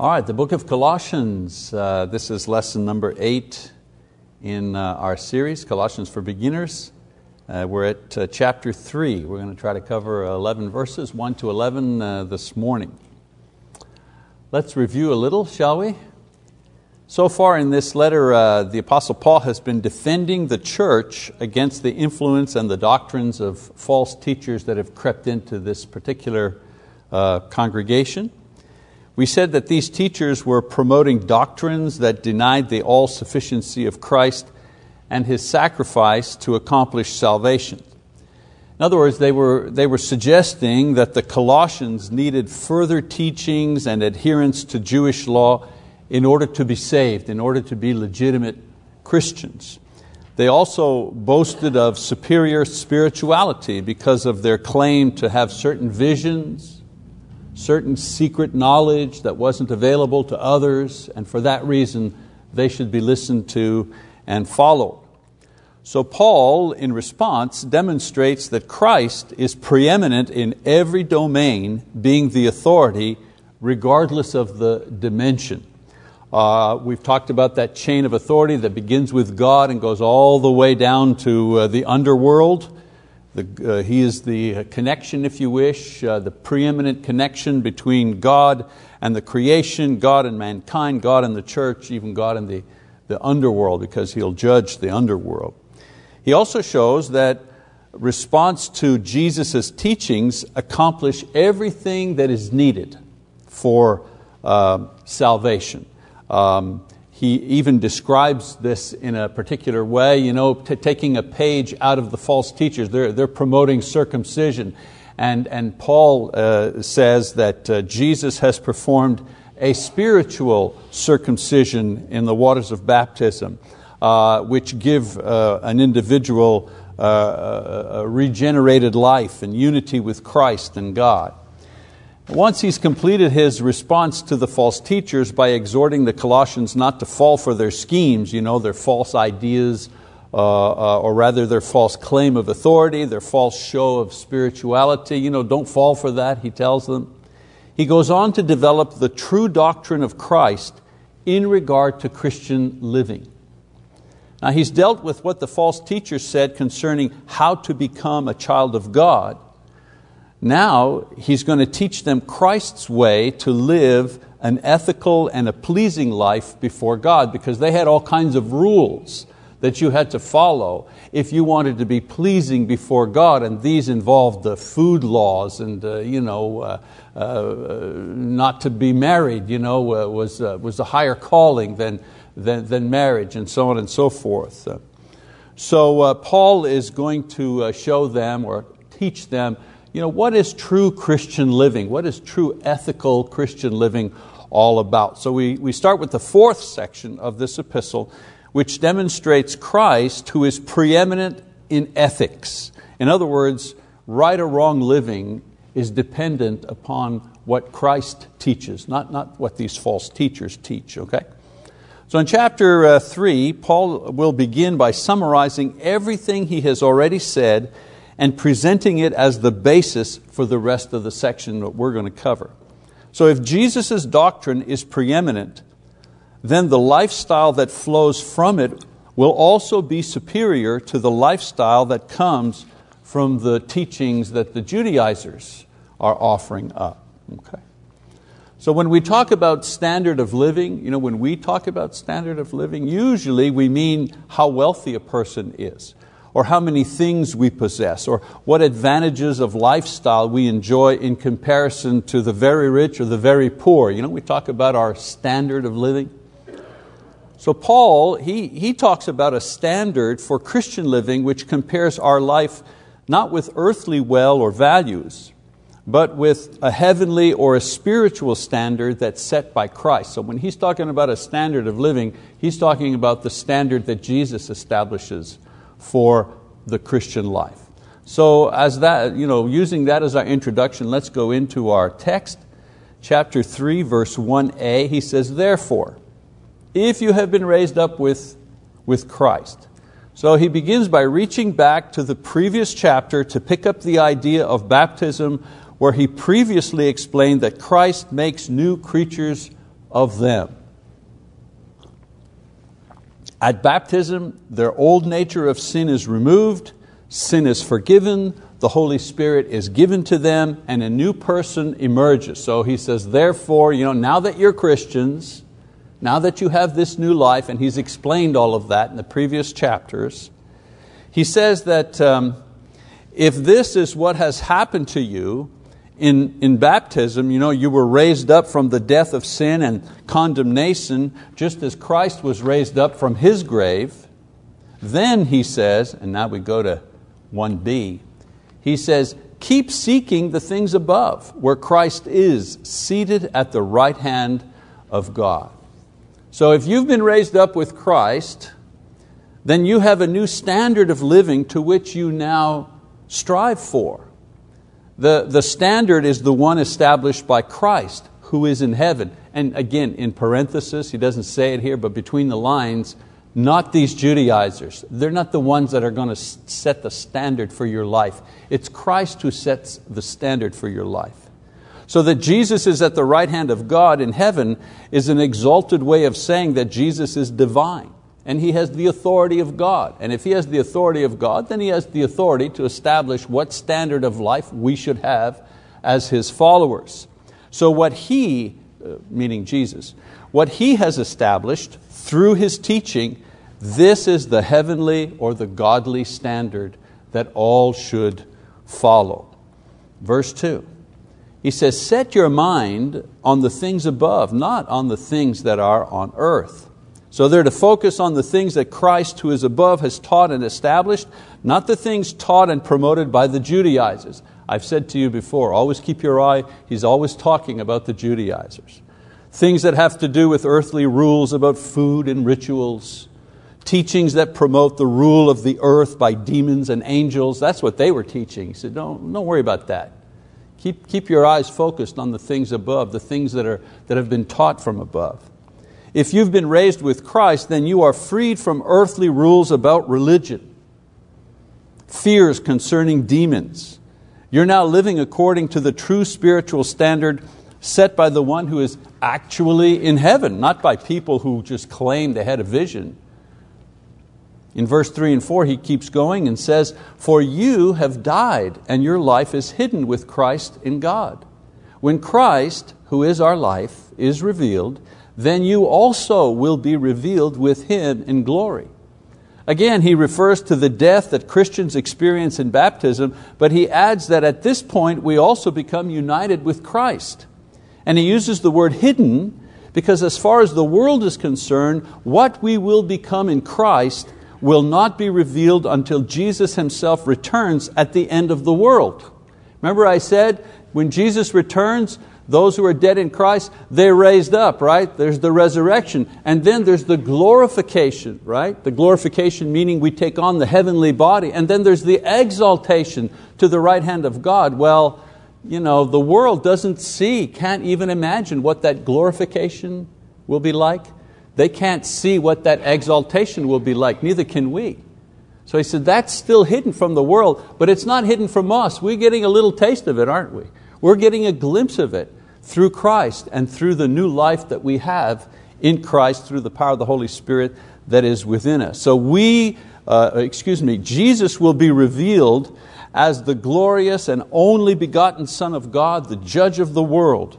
All right, the book of Colossians. Uh, this is lesson number eight in uh, our series, Colossians for Beginners. Uh, we're at uh, chapter three. We're going to try to cover 11 verses, 1 to 11 uh, this morning. Let's review a little, shall we? So far in this letter, uh, the Apostle Paul has been defending the church against the influence and the doctrines of false teachers that have crept into this particular congregation. We said that these teachers were promoting doctrines that denied the all sufficiency of Christ and His sacrifice to accomplish salvation. In other words, they were, they were suggesting that the Colossians needed further teachings and adherence to Jewish law in order to be saved, in order to be legitimate Christians. They also boasted of superior spirituality because of their claim to have certain visions, certain secret knowledge that wasn't available to others, and for that reason they should be listened to and followed. So, Paul, in response, demonstrates that Christ is preeminent in every domain, being the authority regardless of the dimension. Uh, we've talked about that chain of authority that begins with God and goes all the way down to uh, the underworld. The, uh, he is the connection, if you wish, uh, the preeminent connection between God and the creation, God and mankind, God and the church, even God and the, the underworld, because He'll judge the underworld. He also shows that response to Jesus' teachings accomplish everything that is needed for uh, salvation. Um, he even describes this in a particular way, you know, taking a page out of the false teachers. They're, they're promoting circumcision. And, and Paul uh, says that uh, Jesus has performed a spiritual circumcision in the waters of baptism, uh, which give uh, an individual uh, a regenerated life and unity with Christ and God. Once he's completed his response to the false teachers by exhorting the Colossians not to fall for their schemes, you know, their false ideas, uh, uh, or rather their false claim of authority, their false show of spirituality, you know, don't fall for that, he tells them. He goes on to develop the true doctrine of Christ in regard to Christian living. Now, he's dealt with what the false teachers said concerning how to become a child of God. Now he's going to teach them Christ's way to live an ethical and a pleasing life before God because they had all kinds of rules that you had to follow if you wanted to be pleasing before God, and these involved the food laws and uh, you know, uh, uh, not to be married you know, uh, was, uh, was a higher calling than, than, than, marriage, and so on and so forth. So uh, Paul is going to show them or teach them you know, what is true Christian living? What is true ethical Christian living all about? So we, we start with the fourth section of this epistle, which demonstrates Christ who is preeminent in ethics. In other words, right or wrong living is dependent upon what Christ teaches, not, not what these false teachers teach, okay? So in chapter uh, 3, Paul will begin by summarizing everything he has already said and presenting it as the basis for the rest of the section that we're going to cover. So if Jesus' doctrine is preeminent, then the lifestyle that flows from it will also be superior to the lifestyle that comes from the teachings that the Judaizers are offering up. Okay. So when we talk about standard of living, you know, when we talk about standard of living, usually we mean how wealthy a person is or how many things we possess, or what advantages of lifestyle we enjoy in comparison to the very rich or the very poor. You know, we talk about our standard of living. So Paul, he, he talks about a standard for Christian living which compares our life not with earthly well or values, but with a heavenly or a spiritual standard that's set by Christ. So when he's talking about a standard of living, he's talking about the standard that Jesus establishes for the Christian life. So, as that, you know, using that as our introduction, let's go into our text. Chapter 3, verse 1a, he says, Therefore, if you have been raised up with, with Christ. So he begins by reaching back to the previous chapter to pick up the idea of baptism, where he previously explained that Christ makes new creatures of them. At baptism, their old nature of sin is removed, sin is forgiven, the Holy Spirit is given to them, and a new person emerges. So he says, therefore, you know, now that you're Christians, now that you have this new life, and he's explained all of that in the previous chapters, he says that um, if this is what has happened to you, in, in baptism, you know, you were raised up from the death of sin and condemnation, just as Christ was raised up from His grave. Then he says, and now we go to 1b, he says, keep seeking the things above, where Christ is, seated at the right hand of God. So if you've been raised up with Christ, then you have a new standard of living to which you now strive for. The, the standard is the one established by Christ who is in heaven. And again, in parenthesis, he doesn't say it here, but between the lines, not these Judaizers. They're not the ones that are going to set the standard for your life. It's Christ who sets the standard for your life. So that Jesus is at the right hand of God in heaven is an exalted way of saying that Jesus is divine and he has the authority of God. And if he has the authority of God, then he has the authority to establish what standard of life we should have as his followers. So what he, uh, meaning Jesus, what he has established through his teaching, this is the heavenly or the godly standard that all should follow. Verse 2. He says, Set your mind on the things above, not on the things that are on earth. So they're to focus on the things that Christ, who is above, has taught and established, not the things taught and promoted by the Judaizers. I've said to you before, always keep your eye, he's always talking about the Judaizers. Things that have to do with earthly rules about food and rituals, teachings that promote the rule of the earth by demons and angels. That's what they were teaching. He said, don't, don't worry about that. Keep, keep your eyes focused on the things above, the things that, are, that have been taught from above. If you've been raised with Christ, then you are freed from earthly rules about religion, fears concerning demons. You're now living according to the true spiritual standard set by the one who is actually in heaven, not by people who just claim they had a vision. In verse 3 and 4, he keeps going and says, For you have died, and your life is hidden with Christ in God. When Christ, who is our life, is revealed, then you also will be revealed with Him in glory. Again, he refers to the death that Christians experience in baptism, but he adds that at this point we also become united with Christ. And he uses the word hidden because, as far as the world is concerned, what we will become in Christ will not be revealed until Jesus Himself returns at the end of the world. Remember, I said when Jesus returns, those who are dead in Christ, they're raised up, right? There's the resurrection. And then there's the glorification, right? The glorification meaning we take on the heavenly body. And then there's the exaltation to the right hand of God. Well, you know, the world doesn't see, can't even imagine what that glorification will be like. They can't see what that exaltation will be like, neither can we. So he said, that's still hidden from the world, but it's not hidden from us. We're getting a little taste of it, aren't we? We're getting a glimpse of it through Christ and through the new life that we have in Christ through the power of the Holy Spirit that is within us. So we, uh, excuse me, Jesus will be revealed as the glorious and only begotten Son of God, the judge of the world.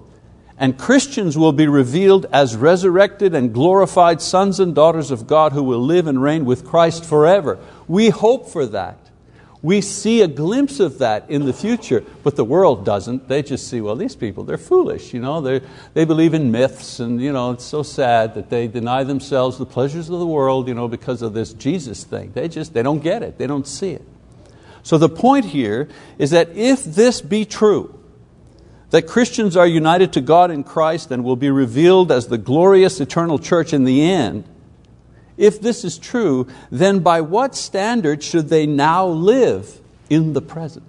And Christians will be revealed as resurrected and glorified sons and daughters of God who will live and reign with Christ forever. We hope for that. We see a glimpse of that in the future, but the world doesn't. They just see, well, these people, they're foolish. You know? they they believe in myths, and you know, it's so sad that they deny themselves the pleasures of the world you know, because of this Jesus thing. They just they don't get it, they don't see it. So the point here is that if this be true, that Christians are united to God in Christ and will be revealed as the glorious eternal church in the end, if this is true, then by what standard should they now live in the present?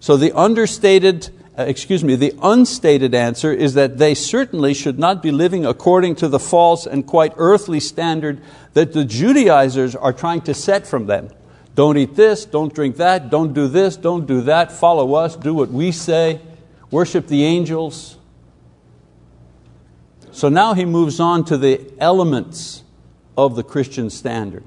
So the understated, uh, excuse me, the unstated answer is that they certainly should not be living according to the false and quite earthly standard that the Judaizers are trying to set from them. Don't eat this, don't drink that, don't do this, don't do that, follow us, do what we say, worship the angels. So now he moves on to the elements of the Christian standard.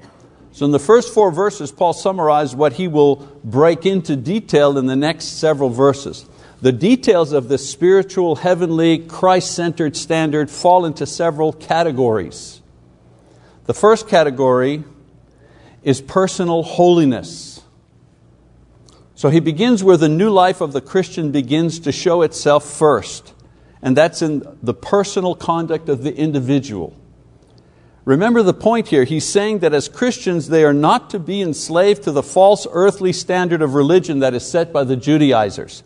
So, in the first four verses, Paul summarized what he will break into detail in the next several verses. The details of this spiritual, heavenly, Christ centered standard fall into several categories. The first category is personal holiness. So he begins where the new life of the Christian begins to show itself first, and that's in the personal conduct of the individual. Remember the point here. He's saying that as Christians, they are not to be enslaved to the false earthly standard of religion that is set by the Judaizers,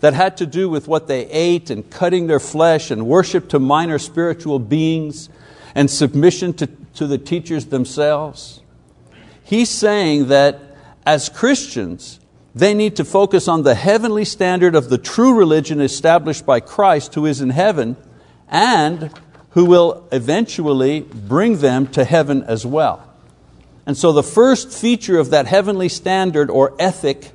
that had to do with what they ate and cutting their flesh and worship to minor spiritual beings and submission to, to the teachers themselves. He's saying that as Christians, they need to focus on the heavenly standard of the true religion established by Christ who is in heaven and who will eventually bring them to heaven as well. And so the first feature of that heavenly standard or ethic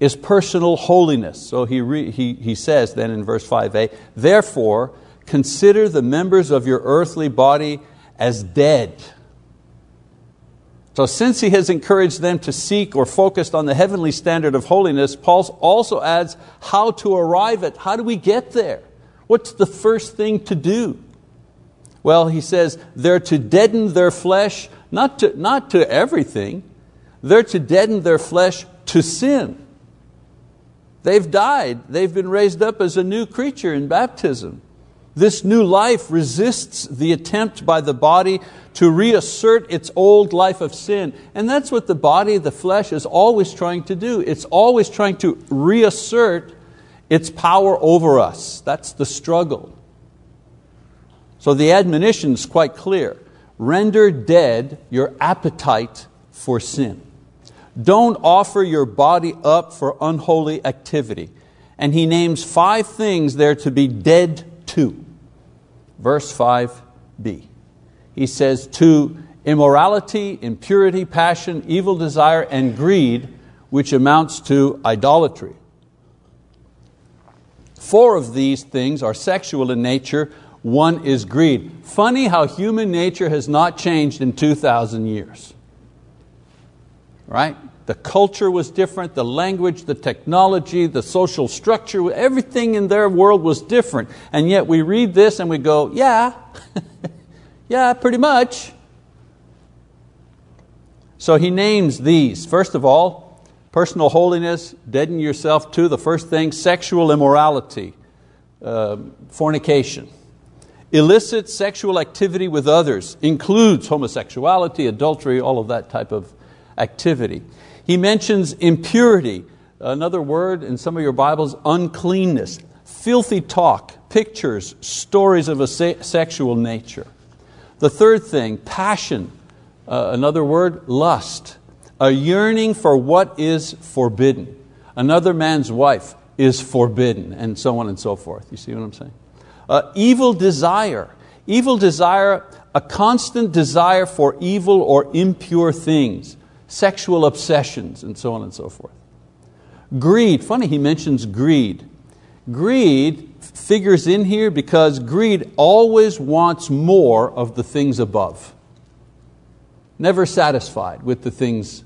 is personal holiness. So he, re, he, he says then in verse 5a, therefore consider the members of your earthly body as dead. So since he has encouraged them to seek or focused on the heavenly standard of holiness, Paul also adds how to arrive at, how do we get there? What's the first thing to do? Well, he says they're to deaden their flesh, not to, not to everything, they're to deaden their flesh to sin. They've died, they've been raised up as a new creature in baptism. This new life resists the attempt by the body to reassert its old life of sin. And that's what the body, the flesh, is always trying to do. It's always trying to reassert its power over us. That's the struggle. So the admonition is quite clear. Render dead your appetite for sin. Don't offer your body up for unholy activity. And he names five things there to be dead to. Verse 5b. He says, To immorality, impurity, passion, evil desire, and greed, which amounts to idolatry. Four of these things are sexual in nature, one is greed. Funny how human nature has not changed in 2,000 years. Right? The culture was different, the language, the technology, the social structure, everything in their world was different. And yet we read this and we go, yeah, yeah, pretty much. So he names these. First of all, personal holiness, deaden yourself to. The first thing, sexual immorality, uh, fornication. Illicit sexual activity with others includes homosexuality, adultery, all of that type of activity. He mentions impurity, another word in some of your Bibles, uncleanness, filthy talk, pictures, stories of a sexual nature. The third thing, passion, uh, another word, lust, a yearning for what is forbidden. Another man's wife is forbidden, and so on and so forth. You see what I'm saying? Uh, evil desire. Evil desire, a constant desire for evil or impure things, sexual obsessions, and so on and so forth. Greed, funny he mentions greed. Greed figures in here because greed always wants more of the things above. Never satisfied with the things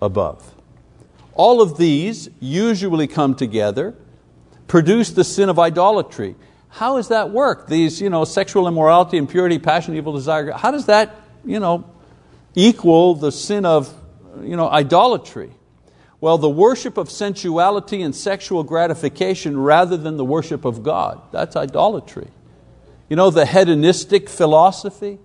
above. All of these usually come together, produce the sin of idolatry. How does that work? These you know, sexual immorality, impurity, passion, evil desire, how does that you know, equal the sin of you know, idolatry? Well, the worship of sensuality and sexual gratification rather than the worship of God. That's idolatry. You know, the hedonistic philosophy,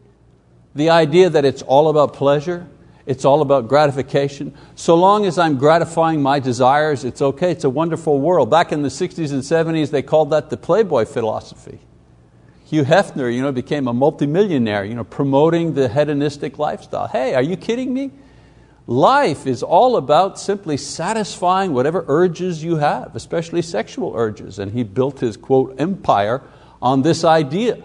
the idea that it's all about pleasure, it's all about gratification. So long as I'm gratifying my desires, it's okay, it's a wonderful world. Back in the 60s and 70s, they called that the Playboy philosophy. Hugh Hefner you know, became a multimillionaire you know, promoting the hedonistic lifestyle. Hey, are you kidding me? Life is all about simply satisfying whatever urges you have, especially sexual urges. And he built his, quote, empire on this idea.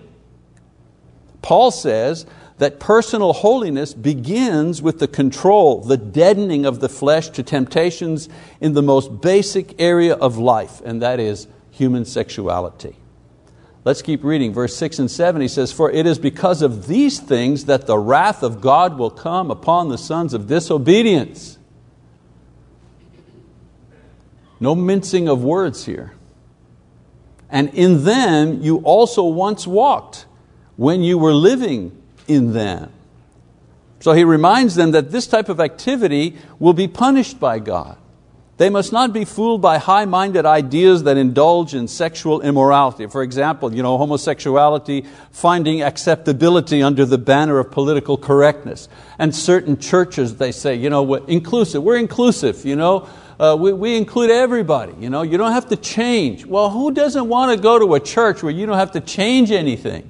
Paul says that personal holiness begins with the control, the deadening of the flesh to temptations in the most basic area of life, and that is human sexuality. Let's keep reading. Verse 6 and 7, he says, For it is because of these things that the wrath of God will come upon the sons of disobedience. No mincing of words here. And in them you also once walked when you were living in them. So he reminds them that this type of activity will be punished by God. They must not be fooled by high minded ideas that indulge in sexual immorality. For example, you know, homosexuality finding acceptability under the banner of political correctness. And certain churches, they say, you know, we're inclusive, we're inclusive, you know, uh, we, we include everybody, you know, you don't have to change. Well, who doesn't want to go to a church where you don't have to change anything?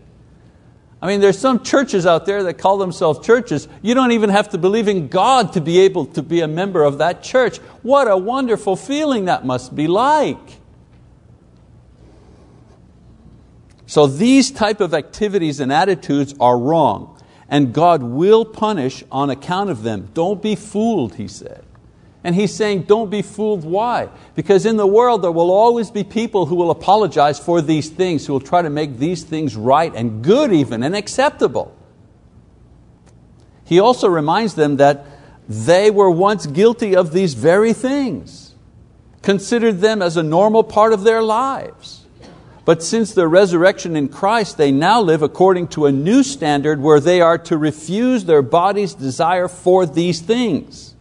I mean, there's some churches out there that call themselves churches. You don't even have to believe in God to be able to be a member of that church. What a wonderful feeling that must be like. So these type of activities and attitudes are wrong, and God will punish on account of them. Don't be fooled, he said. And he's saying, don't be fooled. Why? Because in the world there will always be people who will apologize for these things, who will try to make these things right and good, even, and acceptable. He also reminds them that they were once guilty of these very things, considered them as a normal part of their lives. But since their resurrection in Christ, they now live according to a new standard where they are to refuse their body's desire for these things.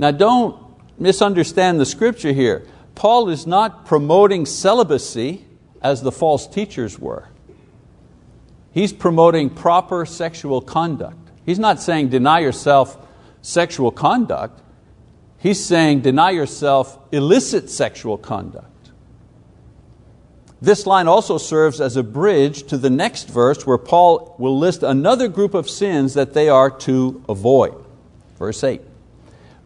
Now don't misunderstand the scripture here. Paul is not promoting celibacy as the false teachers were. He's promoting proper sexual conduct. He's not saying deny yourself sexual conduct. He's saying deny yourself illicit sexual conduct. This line also serves as a bridge to the next verse where Paul will list another group of sins that they are to avoid. Verse 8.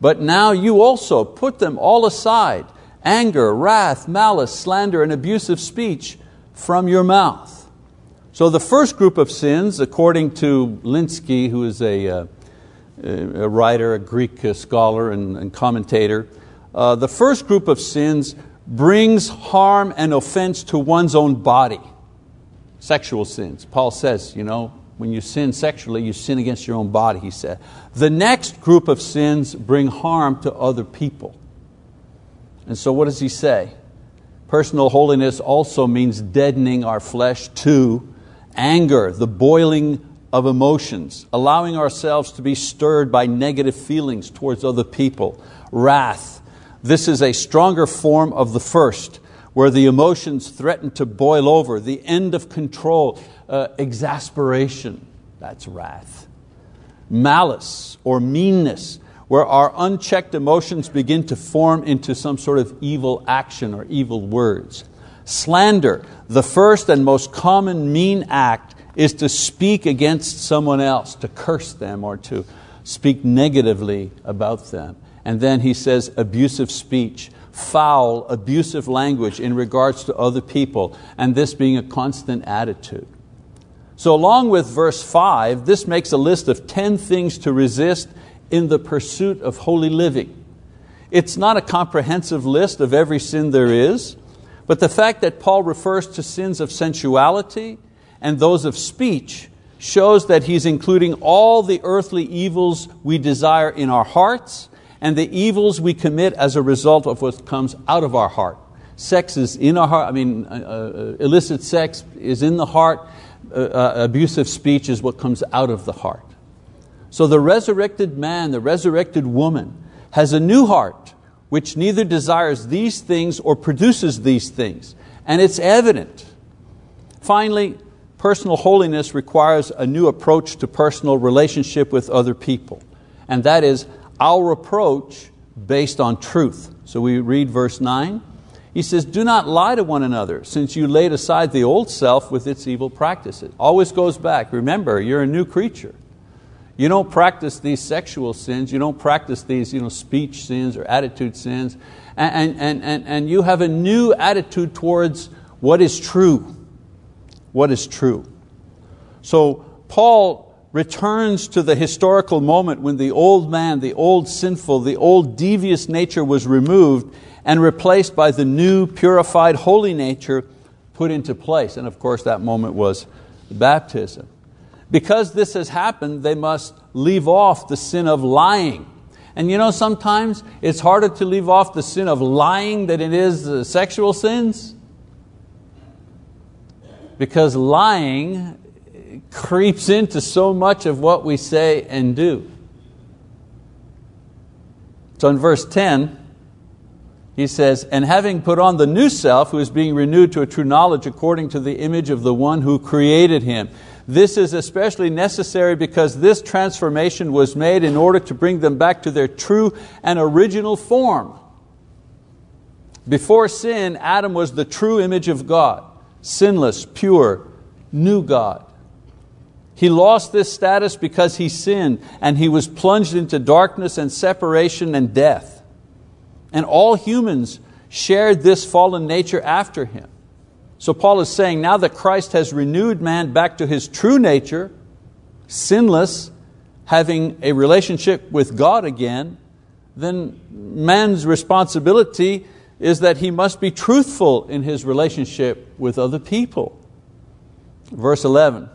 But now you also put them all aside anger, wrath, malice, slander, and abusive speech from your mouth. So, the first group of sins, according to Lenski, who is a, uh, a writer, a Greek uh, scholar and, and commentator, uh, the first group of sins brings harm and offense to one's own body. Sexual sins. Paul says, you know, when you sin sexually, you sin against your own body, he said. The next group of sins bring harm to other people. And so, what does he say? Personal holiness also means deadening our flesh to anger, the boiling of emotions, allowing ourselves to be stirred by negative feelings towards other people, wrath. This is a stronger form of the first, where the emotions threaten to boil over, the end of control, uh, exasperation, that's wrath. Malice or meanness, where our unchecked emotions begin to form into some sort of evil action or evil words. Slander, the first and most common mean act is to speak against someone else, to curse them or to speak negatively about them. And then he says abusive speech, foul, abusive language in regards to other people, and this being a constant attitude. So, along with verse 5, this makes a list of 10 things to resist in the pursuit of holy living. It's not a comprehensive list of every sin there is, but the fact that Paul refers to sins of sensuality and those of speech shows that he's including all the earthly evils we desire in our hearts and the evils we commit as a result of what comes out of our heart. Sex is in our heart, I mean, uh, uh, illicit sex is in the heart, uh, uh, abusive speech is what comes out of the heart. So the resurrected man, the resurrected woman, has a new heart which neither desires these things or produces these things. And it's evident. Finally, personal holiness requires a new approach to personal relationship with other people. And that is our approach based on truth. So we read verse 9. He says, Do not lie to one another, since you laid aside the old self with its evil practices. Always goes back. Remember, you're a new creature. You don't practice these sexual sins, you don't practice these you know, speech sins or attitude sins, and, and, and, and you have a new attitude towards what is true. What is true. So, Paul returns to the historical moment when the old man, the old sinful, the old devious nature was removed and replaced by the new, purified, holy nature put into place. And of course, that moment was baptism. Because this has happened, they must leave off the sin of lying. And you know, sometimes it's harder to leave off the sin of lying than it is sexual sins. Because lying creeps into so much of what we say and do. So in verse 10, he says, And having put on the knew self, who is being renewed to a true knowledge according to the image of the one who created him. This is especially necessary because this transformation was made in order to bring them back to their true and original form. Before sin, Adam was the true image of God, sinless, pure, new God. He lost this status because he sinned and he was plunged into darkness and separation and death. And all humans shared this fallen nature after him. So Paul is saying now that Christ has renewed man back to his true nature, sinless, having a relationship with God again, then man's responsibility is that he must be truthful in his relationship with other people. Verse 11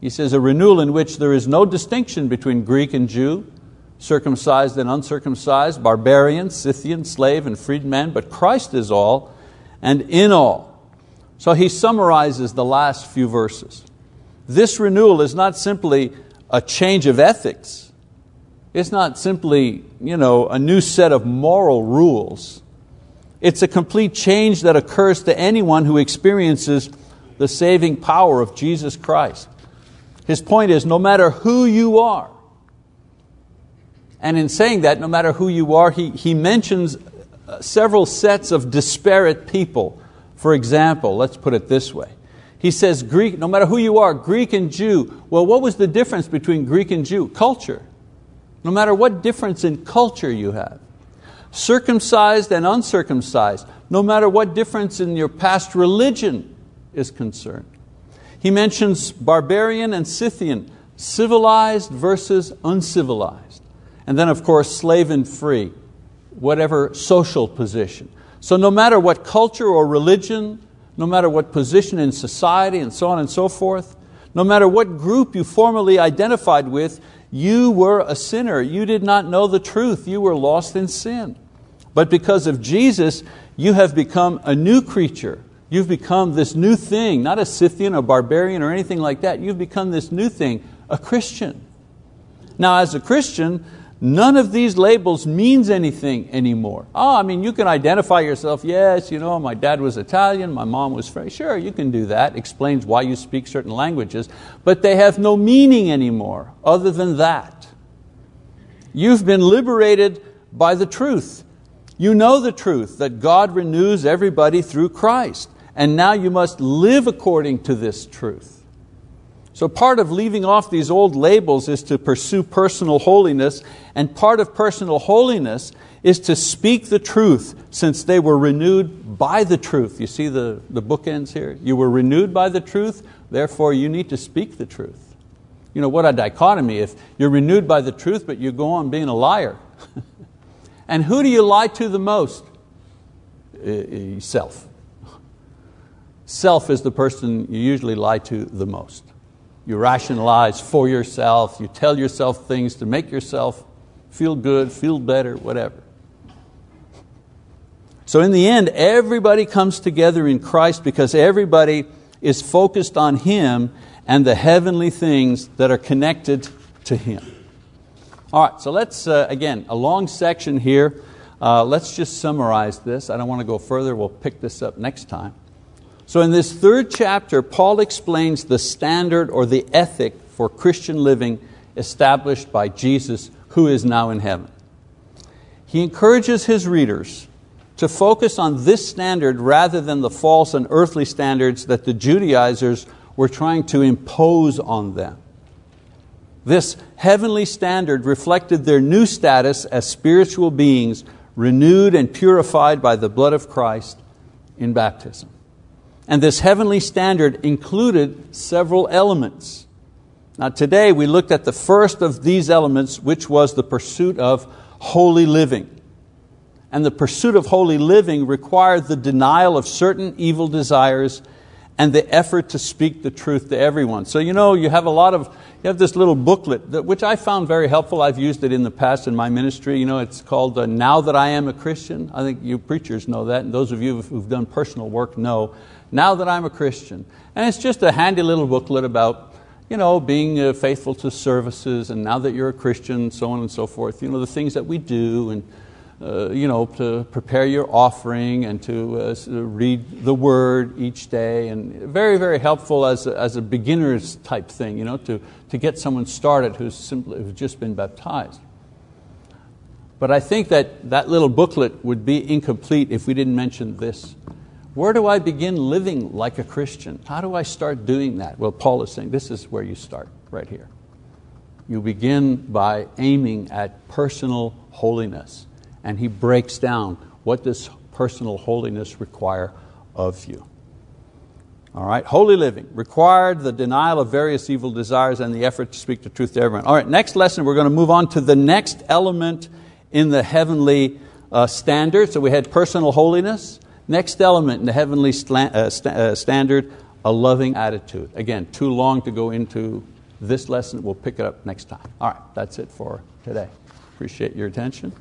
he says, a renewal in which there is no distinction between Greek and Jew, circumcised and uncircumcised, barbarian, Scythian, slave, and freedman, but Christ is all and in all. So he summarizes the last few verses. This renewal is not simply a change of ethics. It's not simply you know, a new set of moral rules. It's a complete change that occurs to anyone who experiences the saving power of Jesus Christ. His point is no matter who you are, and in saying that, no matter who you are, he, he mentions uh, several sets of disparate people. For example, let's put it this way. He says, Greek, no matter who you are, Greek and Jew. Well, what was the difference between Greek and Jew? Culture. No matter what difference in culture you have. Circumcised and uncircumcised. No matter what difference in your past religion is concerned. He mentions barbarian and Scythian, civilized versus uncivilized. And then, of course, slave and free, whatever social position. So, no matter what culture or religion, no matter what position in society, and so on and so forth, no matter what group you formerly identified with, you were a sinner. You did not know the truth. You were lost in sin. But because of Jesus, you have become a new creature You've become this new thing, not a Scythian or barbarian or anything like that. You've become this new thing, a Christian. Now, as a Christian, none of these labels means anything anymore. Oh, I mean, you can identify yourself, yes, you know, my dad was Italian, my mom was French. Sure, you can do that, explains why you speak certain languages, but they have no meaning anymore other than that. You've been liberated by the truth. You know the truth that God renews everybody through Christ and now you must live according to this truth. So, part of leaving off these old labels is to pursue personal holiness, and part of personal holiness is to speak the truth since they were renewed by the truth. You see the, the bookends here? You were renewed by the truth, therefore you need to speak the truth. You know, what a dichotomy if you're renewed by the truth, but you go on being a liar. and who do you lie to the most? Self. Self is the person you usually lie to the most. You rationalize for yourself, you tell yourself things to make yourself feel good, feel better, whatever. So, in the end, everybody comes together in Christ because everybody is focused on Him and the heavenly things that are connected to Him. All right, so let's, uh, again, a long section here. Uh, let's just summarize this. I don't want to go further, we'll pick this up next time. So, in this third chapter, Paul explains the standard or the ethic for Christian living established by Jesus, who is now in heaven. He encourages his readers to focus on this standard rather than the false and earthly standards that the Judaizers were trying to impose on them. This heavenly standard reflected their new status as spiritual beings, renewed and purified by the blood of Christ in baptism. And this heavenly standard included several elements. Now, today we looked at the first of these elements, which was the pursuit of holy living. and the pursuit of holy living required the denial of certain evil desires and the effort to speak the truth to everyone. So you know, you have a lot of, you have this little booklet, that, which I found very helpful. I've used it in the past in my ministry. You know, it's called uh, Now That I Am a Christian. I think you preachers know that, and those of you who've done personal work know. Now That I'm a Christian. And it's just a handy little booklet about you know, being uh, faithful to services, and now that you're a Christian, so on and so forth. You know, the things that we do, and uh, you know, to prepare your offering and to uh, read the word each day. And very, very helpful as a, as a beginner's type thing, you know, to, to get someone started who's, simply, who's just been baptized. But I think that that little booklet would be incomplete if we didn't mention this. Where do I begin living like a Christian? How do I start doing that? Well, Paul is saying this is where you start, right here. You begin by aiming at personal holiness and he breaks down what does personal holiness require of you. All right, holy living required the denial of various evil desires and the effort to speak the truth to everyone. All right, next lesson, we're going to move on to the next element in the heavenly uh, standard. So we had personal holiness. Next element in the heavenly uh, uh, standard, a loving attitude. Again, too long to go into this lesson. We'll pick it up next time. All right, that's it for today. Appreciate your attention.